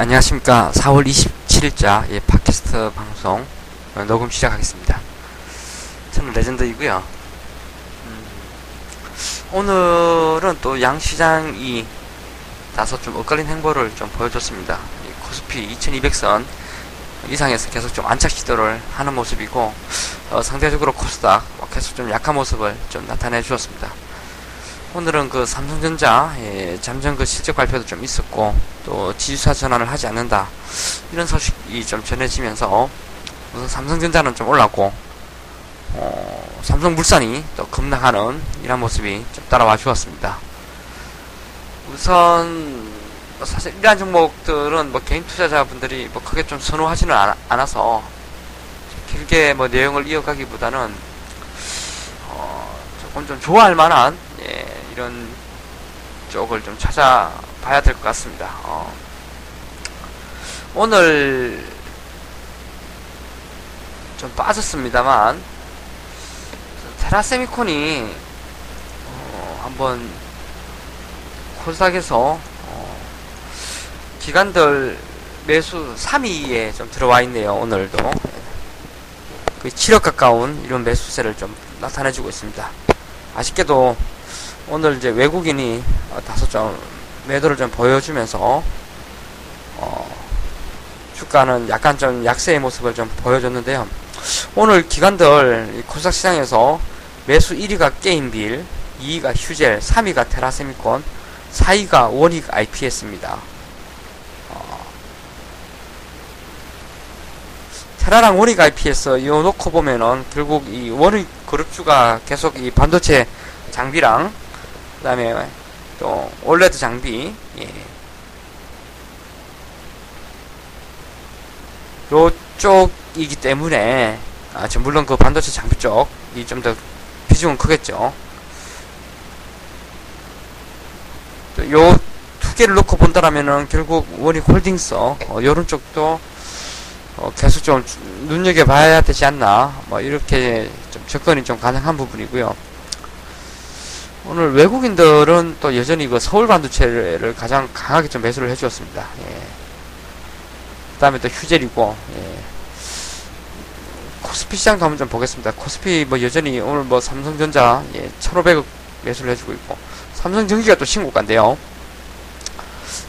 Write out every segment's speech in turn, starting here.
안녕하십니까. 4월 27일자 예, 팟캐스트 방송 어, 녹음 시작하겠습니다. 저는 레전드이고요. 음, 오늘은 또 양시장이 다소 좀 엇갈린 행보를 좀 보여줬습니다. 이 코스피 2200선 이상에서 계속 좀 안착 시도를 하는 모습이고 어, 상대적으로 코스닥 계속 좀 약한 모습을 좀 나타내 주었습니다. 오늘은 그 삼성전자 예, 잠정 그 실적 발표도 좀 있었고 또 지주사 전환을 하지 않는다 이런 소식이 좀 전해지면서 우선 삼성전자는 좀 올랐고 어, 삼성물산이 또 급락하는 이런 모습이 좀 따라와 주었습니다. 우선 뭐 사실 이러한 종목들은 뭐 개인 투자자분들이 뭐 크게 좀 선호하지는 않, 않아서 길게 뭐 내용을 이어가기보다는 어, 조금 좀 좋아할 만한 예, 이런 쪽을 좀 찾아봐야 될 것 같습니다. 어. 오늘 좀 빠졌습니다만 테라세미콘이 어, 한번 코스닥에서 어, 기관들 매수 3위에 좀 들어와 있네요. 오늘도 그 7억 가까운 이런 매수세를 좀 나타내주고 있습니다. 아쉽게도 오늘 이제 외국인이 어, 다소 좀 매도를 좀 보여주면서 어, 주가는 약간 좀 약세의 모습을 좀 보여줬는데요. 오늘 기관들 코스닥 시장에서 매수 1위가 게임빌, 2위가 휴젤, 3위가 테라세미콘, 4위가 원익 IPS입니다. 어, 테라랑 원익 IPS 이거 놓고 보면은 결국 이 원익 그룹주가 계속 이 반도체 장비랑 그 다음에 또 올레드 장비 예. 요쪽이기 때문에 아, 지금 물론 그 반도체 장비 쪽이 좀 더 비중은 크겠죠. 요 두 개를 놓고 본다라면은 결국 원익 홀딩스 어, 요런 쪽도 어, 계속 좀 눈여겨봐야 되지 않나 뭐 이렇게 좀 접근이 좀 가능한 부분이고요. 오늘 외국인들은 또 여전히 그 서울 반도체를 가장 강하게 좀 매수를 해주었습니다. 예. 그 다음에 또 휴젤이고, 예. 코스피 시장도 한번 좀 보겠습니다. 코스피 뭐 여전히 오늘 뭐 삼성전자, 예, 1500억 매수를 해주고 있고, 삼성전기가 또 신고가인데요.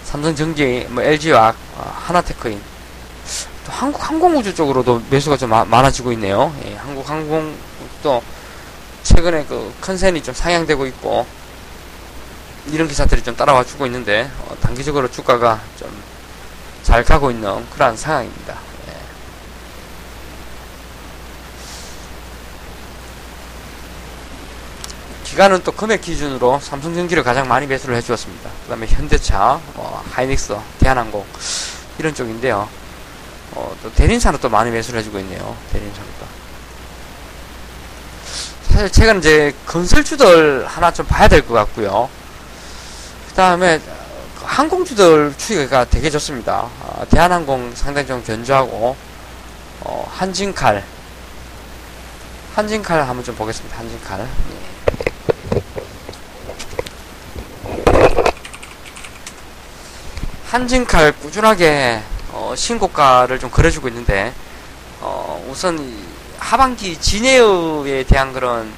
삼성전기, 뭐 LG와 어, 하나테크인, 또 한국 항공우주 쪽으로도 매수가 좀 마, 많아지고 있네요. 예, 한국 항공도 최근에 그 컨센이 좀 상향되고 있고 이런 기사들이 좀 따라와 주고 있는데 어, 단기적으로 주가가 좀 잘 가고 있는 그러한 상황입니다. 예. 기간은 또 금액 기준으로 삼성전기를 가장 많이 매수를 해주었습니다. 그 다음에 현대차, 어, 하이닉스, 대한항공 이런 쪽인데요. 어, 또 대린사는 또 많이 매수를 해주고 있네요. 대린사도. 사실 최근 이제 건설주들 하나 좀 봐야 될 것 같고요. 그 다음에 항공주들 추이가 되게 좋습니다. 어, 대한항공 상당히 좀 견조하고 어, 한진칼 한진칼 한번 좀 보겠습니다. 한진칼 예. 한진칼 꾸준하게 어, 신고가를 좀 그려주고 있는데 어, 우선 하반기 진에어에 대한 그런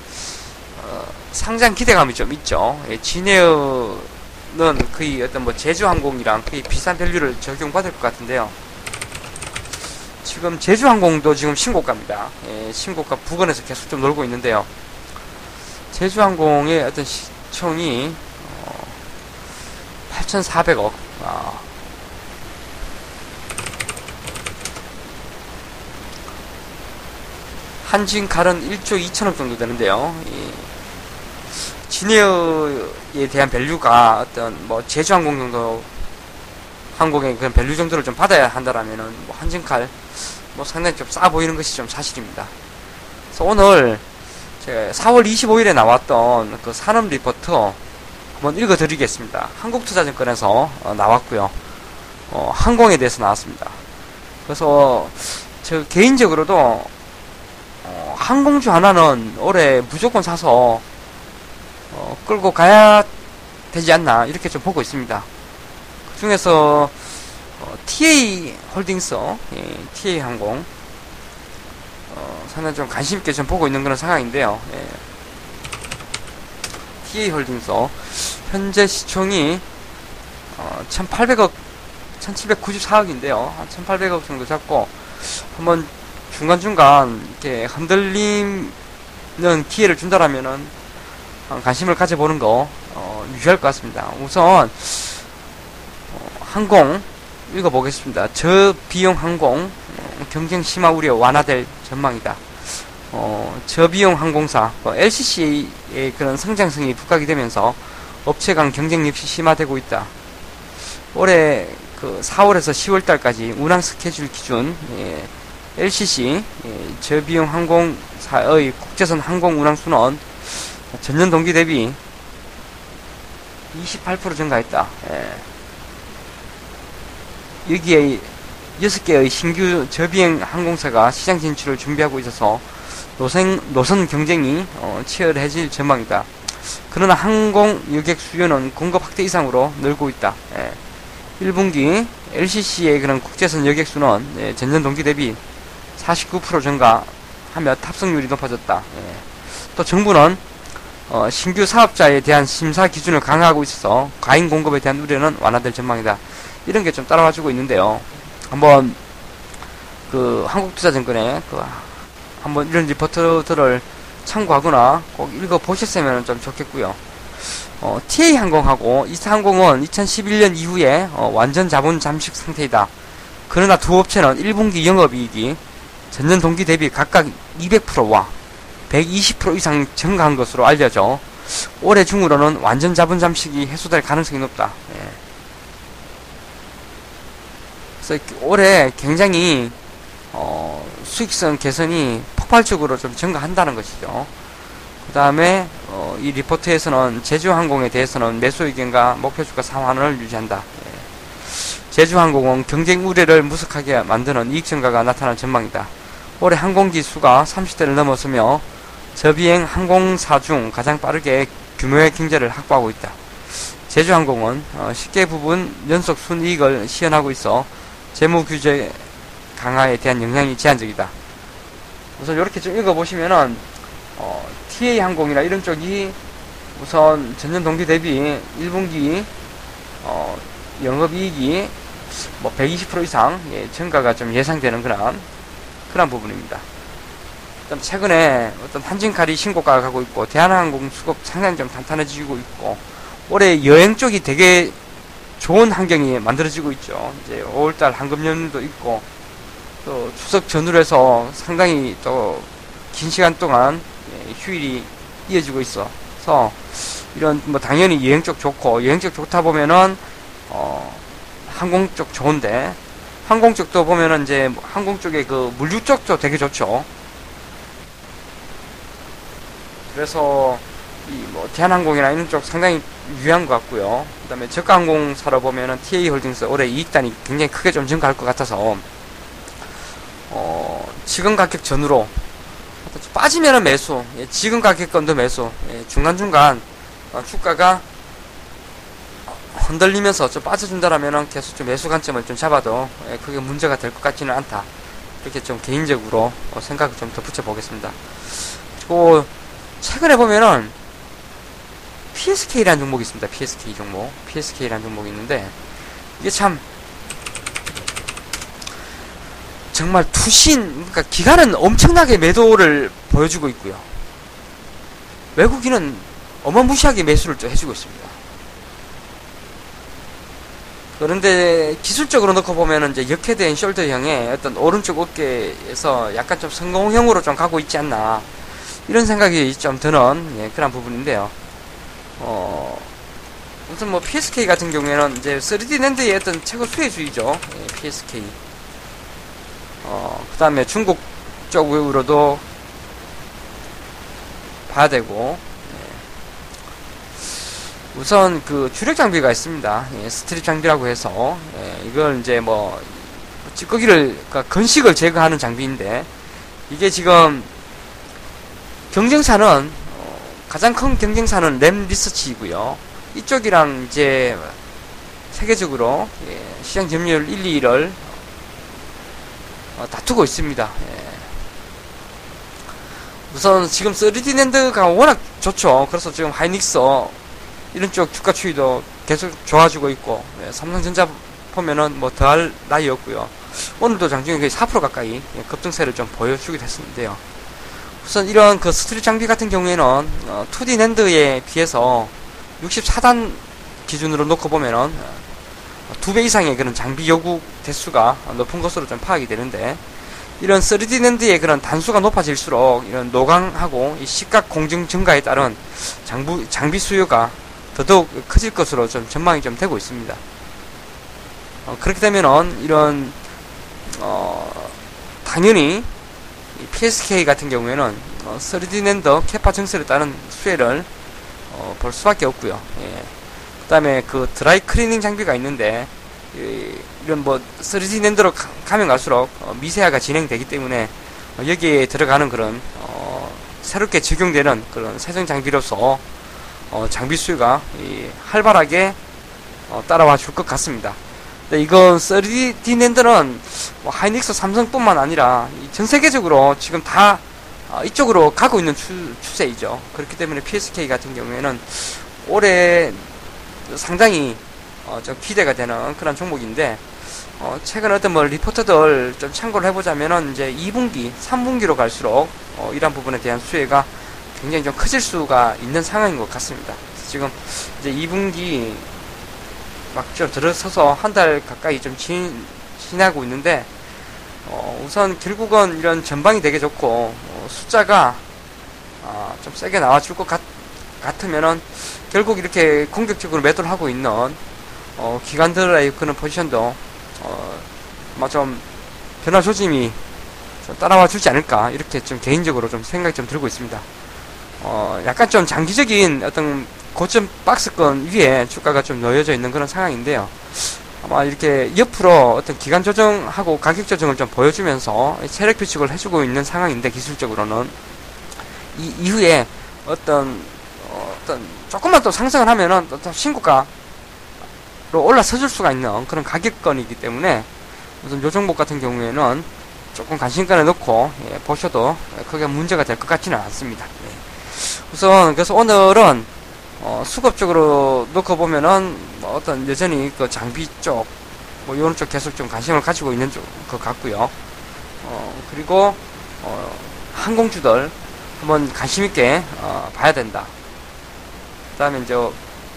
어, 상장 기대감이 좀 있죠. 예, 진에어는 거의 어떤 뭐 제주항공이랑 거의 비슷한 밸류를 적용받을 것 같은데요. 지금 제주항공도 지금 신고가입니다. 예, 신고가 부근에서 계속 좀 놀고 있는데요. 제주항공의 어떤 시총이 어, 8,400억. 아, 한진 칼은 1조 2천억 정도 되는데요. 진에어에 대한 밸류가 어떤 뭐 제주항공 정도 항공의 그런 밸류 정도를 좀 받아야 한다라면은 뭐 한진칼 뭐 상당히 좀 싸 보이는 것이 좀 사실입니다. 그래서 오늘 제가 4월 25일에 나왔던 그 산업 리포트 한번 읽어드리겠습니다. 한국투자증권에서 어, 나왔고요. 어, 항공에 대해서 나왔습니다. 그래서 저 개인적으로도 어, 항공주 하나는 올해 무조건 사서 어, 끌고 가야 되지 않나 이렇게 좀 보고 있습니다. 그 중에서 어, TA 홀딩스, 예, TA 항공, 어, 상당히 좀 관심 있게 좀 보고 있는 그런 상황인데요. 예. TA 홀딩스, 현재 시총이 어, 1,800억, 1,794억인데요. 한 1,800억 정도 잡고 한번 중간중간 이렇게 흔들리는 기회를 준다라면은 어, 관심을 가져보는 거 어, 유효할 것 같습니다. 우선 어, 항공 읽어보겠습니다. 저비용 항공 어, 경쟁 심화 우려 완화될 전망이다. 어, 저비용 항공사 LCC의 그런 성장성이 부각이 되면서 업체 간 경쟁 역시 심화되고 있다. 올해 그 4월에서 10월 달까지 운항 스케줄 기준 예, LCC 예, 저비용 항공사의 국제선 항공 운항 순원 전년 동기 대비 28% 증가했다. 예. 여기에 6개의 신규 저비행 항공사가 시장 진출을 준비하고 있어서 노선, 노선 경쟁이 어, 치열해질 전망이다. 그러나 항공 여객 수요는 공급 확대 이상으로 늘고 있다. 예. 1분기 LCC의 그런 국제선 여객 수는 예, 전년 동기 대비 49% 증가하며 탑승률이 높아졌다. 예. 또 정부는 어, 신규 사업자에 대한 심사 기준을 강화하고 있어서 과잉 공급에 대한 우려는 완화될 전망이다. 이런 게 좀 따라와주고 있는데요. 한번 그 한국투자증권에 그 한번 이런 리포트들을 참고하거나 꼭 읽어 보셨으면 좀 좋겠고요. 어, TA 항공하고 이스타항공은 2011년 이후에 어, 완전 자본 잠식 상태이다. 그러나 두 업체는 1분기 영업이익이 전년 동기 대비 각각 200%와 120% 이상 증가한 것으로 알려져 올해 중으로는 완전 자본 잠식이 해소될 가능성이 높다. 예. 그래서 올해 굉장히 어, 수익성 개선이 폭발적으로 좀 증가한다는 것이죠. 그 다음에 어, 이 리포트에서는 제주항공에 대해서는 매수 의견과 목표주가 상환을 유지한다. 예. 제주항공은 경쟁 우려를 무색하게 만드는 이익 증가가 나타날 전망이다. 올해 항공기 수가 30대를 넘었으며 저비행 항공사 중 가장 빠르게 규모의 경제를 확보하고 있다. 제주항공은 어, 10개 부분 연속 순이익을 시현하고 있어 재무 규제 강화에 대한 영향이 제한적이다. 우선 이렇게 좀 읽어보시면은 어, TA 항공이나 이런 쪽이 우선 전년 동기 대비 1분기 어, 영업이익이 뭐 120% 이상 예, 증가가 좀 예상되는 그런 그런 부분입니다. 최근에 어떤 한진칼이 신고가가 가고 있고 대한항공 수급 상당히 좀 탄탄해지고 있고 올해 여행 쪽이 되게 좋은 환경이 만들어지고 있죠. 이제 5월달 한금 연휴도 있고 또 추석 전후로 해서 상당히 또 긴 시간 동안 예, 휴일이 이어지고 있어서 이런 뭐 당연히 여행 쪽 좋고 여행 쪽 좋다 보면은 어 항공 쪽 좋은데 항공 쪽도 보면은 이제 항공 쪽에 그 물류 쪽도 되게 좋죠. 그래서 이뭐 대한항공이나 이런 쪽 상당히 유효한 것 같고요. 그다음에 저가 항공사로 보면은 TA 홀딩스 올해 이익단이 굉장히 크게 좀 증가할 것 같아서 어 지금 가격 전후로 빠지면은 매수, 예, 지금 가격권도 매수, 예, 중간 중간 어, 주가가 흔들리면서 좀 빠져준다라면은 계속 좀 매수 관점을 좀 잡아도 예, 그게 문제가 될 것 같지는 않다. 이렇게 좀 개인적으로 어, 생각을 좀 덧붙여 보겠습니다. 그리고 최근에 보면은 PSK라는 종목이 있습니다. PSK 종목. PSK라는 종목이 있는데 이게 참 정말 투신 그러니까 기관은 엄청나게 매도를 보여주고 있고요. 외국인은 어마무시하게 매수를 또 해주고 있습니다. 그런데 기술적으로 놓고 보면은 이제 역head and shoulder형의 어떤 오른쪽 어깨에서 약간 좀 성공형으로 좀 가고 있지 않나 이런 생각이 좀 드는 예, 그런 부분인데요. 어, 우선 뭐 PSK 같은 경우에는 이제 3D 랜드의 어떤 최고 수혜주의죠. 예, PSK. 어, 그 다음에 중국 쪽으로도 봐야 되고, 예. 우선 그 주력 장비가 있습니다. 예, 스트립 장비라고 해서, 예, 이걸 이제 뭐, 찌꺼기를, 그러니까 건식을 제거하는 장비인데, 이게 지금 경쟁사는 어, 가장 큰 경쟁사는 램 리서치이고요. 이쪽이랑 이제 세계적으로 예, 시장 점유율 1, 2위를 어, 다투고 있습니다. 예. 우선 지금 3D 낸드가 워낙 좋죠. 그래서 지금 하이닉스 이런 쪽 주가 추이도 계속 좋아지고 있고 예, 삼성전자 보면은 뭐 더할 나위였고요. 오늘도 장중에 거의 4% 가까이 예, 급등세를 좀 보여주기도 했었는데요. 우선 이런 그 스트릿 장비 같은 경우에는 어, 2D 낸드에 비해서 64단 기준으로 놓고 보면은 어, 두배 이상의 그런 장비 요구 대수가 높은 것으로 좀 파악이 되는데 이런 3D 낸드의 그런 단수가 높아질수록 이런 노광하고 이 시각 공정 증가에 따른 장부, 장비 수요가 더더욱 커질 것으로 좀 전망이 좀 되고 있습니다. 어, 그렇게 되면은 이런 어, 당연히 PSK 같은 경우에는 어, 3D NAND capa 증설에 따른 수혜를 어, 볼 수밖에 없고요. 예. 그다음에 그 드라이 클리닝 장비가 있는데 이, 이런 뭐 3D NAND로 가, 가면 갈수록 어, 미세화가 진행되기 때문에 어, 여기에 들어가는 그런 어, 새롭게 적용되는 그런 세정 장비로서 어, 장비 수요가 이, 활발하게 어, 따라와 줄 것 같습니다. 근데 이건 3D 낸더는 뭐 하이닉스 삼성뿐만 아니라 전 세계적으로 지금 다 어, 이쪽으로 가고 있는 추, 추세이죠. 그렇기 때문에 PSK 같은 경우에는 올해 상당히 어, 좀 기대가 되는 그런 종목인데 어, 최근 어떤 뭐 리포터들 좀 참고를 해보자면은 이제 2분기, 3분기로 갈수록 어, 이런 부분에 대한 수혜가 굉장히 좀 커질 수가 있는 상황인 것 같습니다. 지금 이제 2분기 막 좀 들어서서 한 달 가까이 좀 지, 지나고 있는데 어, 우선 결국은 이런 전방이 되게 좋고 어, 숫자가 어, 좀 세게 나와줄 것 같, 같으면은 결국 이렇게 공격적으로 매도를 하고 있는 어, 기관들의 그런 포지션도 어, 뭐좀 변화 조짐이 좀 따라와 주지 않을까 이렇게 좀 개인적으로 좀 생각이 좀 들고 있습니다. 어, 약간 좀 장기적인 어떤 고점 박스권 위에 주가가 좀 놓여져 있는 그런 상황인데요. 아마 이렇게 옆으로 어떤 기간 조정하고 가격 조정을 좀 보여주면서 체력 비축을 해주고 있는 상황인데 기술적으로는 이 이후에 어떤 어, 떤 조금만 또 상승을 하면은 또 신고가로 올라서 줄 수가 있는 그런 가격권이기 때문에 우선 요 종목 같은 경우에는 조금 관심가를 넣고 예, 보셔도 크게 문제가 될 것 같지는 않습니다. 예. 우선 그래서 오늘은 어, 수급적으로 놓고 보면은 뭐 어떤 여전히 그 장비 쪽, 뭐 이런 쪽 계속 좀 관심을 가지고 있는 쪽 것 같고요. 어, 그리고 어, 항공주들 한번 관심 있게 어, 봐야 된다. 그다음에 이제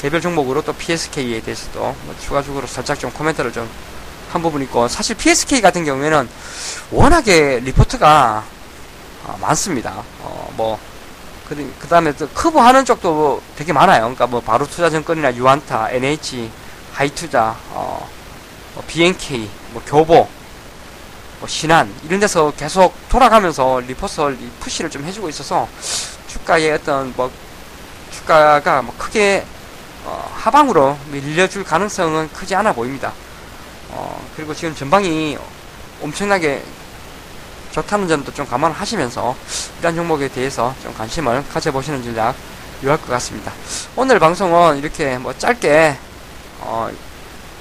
개별 종목으로 또 PSK에 대해서도 뭐 추가적으로 살짝 좀 코멘트를 좀 한 부분 있고 사실 PSK 같은 경우에는 워낙에 리포트가 어, 많습니다. 어, 뭐 그 다음에 또 커브 하는 쪽도 되게 많아요. 그러니까 뭐 바로 투자 증권이나 유안타, NH, 하이투자, 어, 뭐 BNK, 뭐 교보, 뭐 신한 이런 데서 계속 돌아가면서 리포트로 push를 좀 해주고 있어서 주가의 어떤 뭐 주가가 뭐 크게 어, 하방으로 밀려줄 가능성은 크지 않아 보입니다. 어, 그리고 지금 전방이 엄청나게 좋다는 점도 좀 감안하시면서 이런 종목에 대해서 좀 관심을 가져보시는 전략 유할 것 같습니다. 오늘 방송은 이렇게 뭐 짧게 어,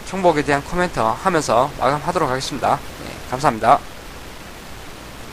종목에 대한 코멘트 하면서 마감하도록 하겠습니다. 네, 감사합니다.